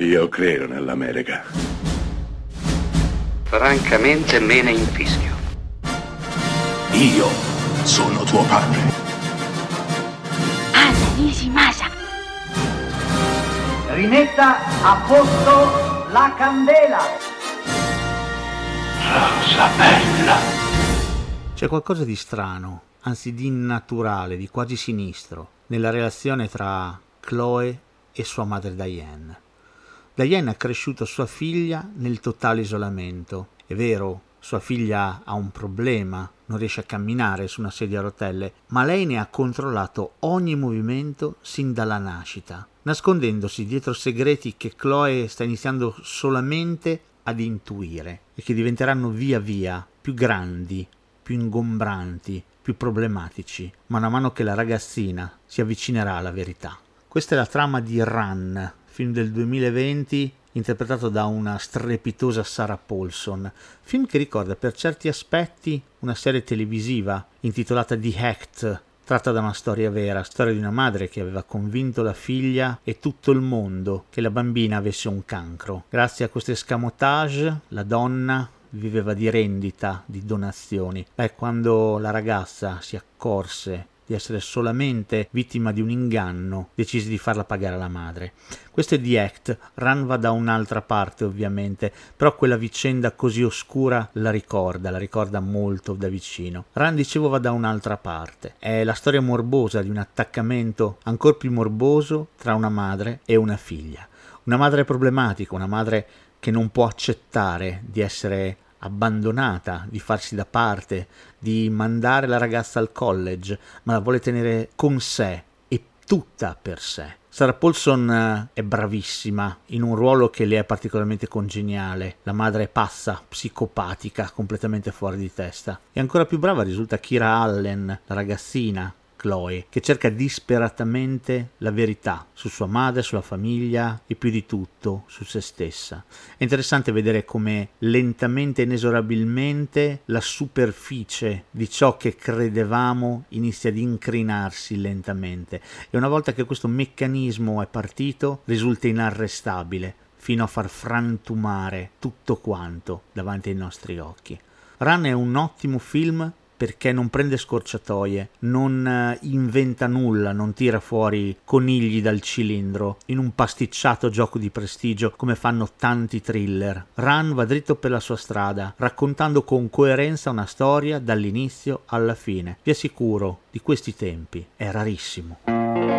Io credo nell'America. Francamente me ne infischio. Io sono tuo padre. Anna Nishimasa. Rimetta a posto la candela. Rosa bella. C'è qualcosa di strano, anzi di innaturale, di quasi sinistro, nella relazione tra Chloe e sua madre Diane. Diane ha cresciuto sua figlia nel totale isolamento. È vero, sua figlia ha un problema, non riesce a camminare su una sedia a rotelle, ma lei ne ha controllato ogni movimento sin dalla nascita, nascondendosi dietro segreti che Chloe sta iniziando solamente ad intuire e che diventeranno via via più grandi, più ingombranti, più problematici, man mano che la ragazzina si avvicinerà alla verità. Questa è la trama di Run, film del 2020 interpretato da una strepitosa Sarah Paulson, film che ricorda per certi aspetti una serie televisiva intitolata The Act, tratta da una storia vera, storia di una madre che aveva convinto la figlia e tutto il mondo che la bambina avesse un cancro. Grazie a questo escamotage, la donna viveva di rendita, di donazioni. Beh, quando la ragazza si accorse di essere solamente vittima di un inganno, decise di farla pagare alla madre. Questo è The Act, Run va da un'altra parte ovviamente, però quella vicenda così oscura la ricorda, la ricorda molto da vicino. Run, dicevo, va da un'altra parte, è la storia morbosa di un attaccamento ancora più morboso tra una madre e una figlia. Una madre problematica, una madre che non può accettare di essere abbandonata, di farsi da parte, di mandare la ragazza al college, ma la vuole tenere con sé e tutta per sé. Sarah Paulson eh, è bravissima in un ruolo che le è particolarmente congeniale. La madre è pazza, psicopatica, completamente fuori di testa. E ancora più brava risulta Kira Allen, la ragazzina, Chloe, che cerca disperatamente la verità su sua madre, sulla famiglia e più di tutto su se stessa. È interessante vedere come lentamente inesorabilmente la superficie di ciò che credevamo inizia ad incrinarsi lentamente e una volta che questo meccanismo è partito risulta inarrestabile fino a far frantumare tutto quanto davanti ai nostri occhi. Run è un ottimo film perché non prende scorciatoie, non eh, inventa nulla, non tira fuori conigli dal cilindro in un pasticciato gioco di prestigio come fanno tanti thriller. Run va dritto per la sua strada, raccontando con coerenza una storia dall'inizio alla fine. Vi assicuro, di questi tempi è rarissimo.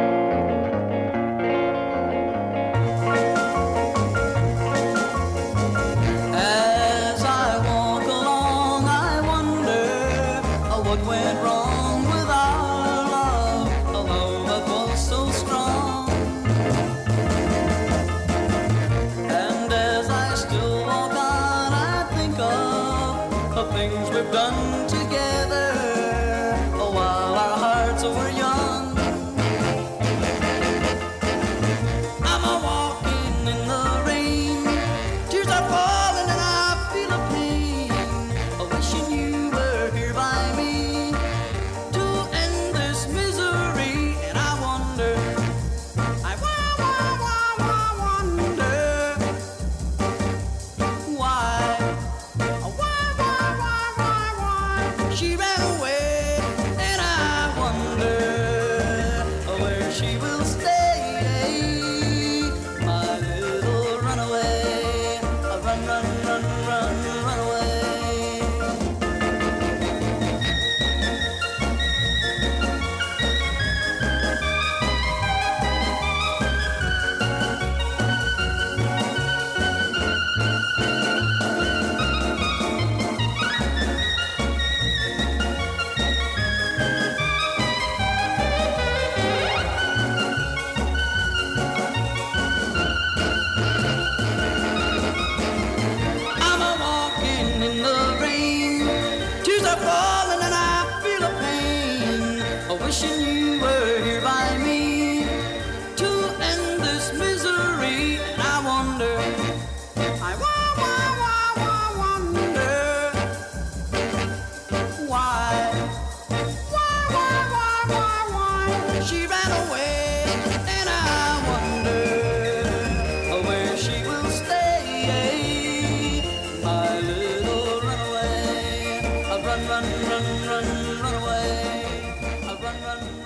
what went wrong with our love, a love that was so strong. And as I still walk on, I think of the things we've done. will stay. Falling and I feel a pain. I wishing you were here by me to end this misery. And I wonder, I wonder. Why, why, why, why, why, why she ran away? run, run, run, run, run away. I'll run, run.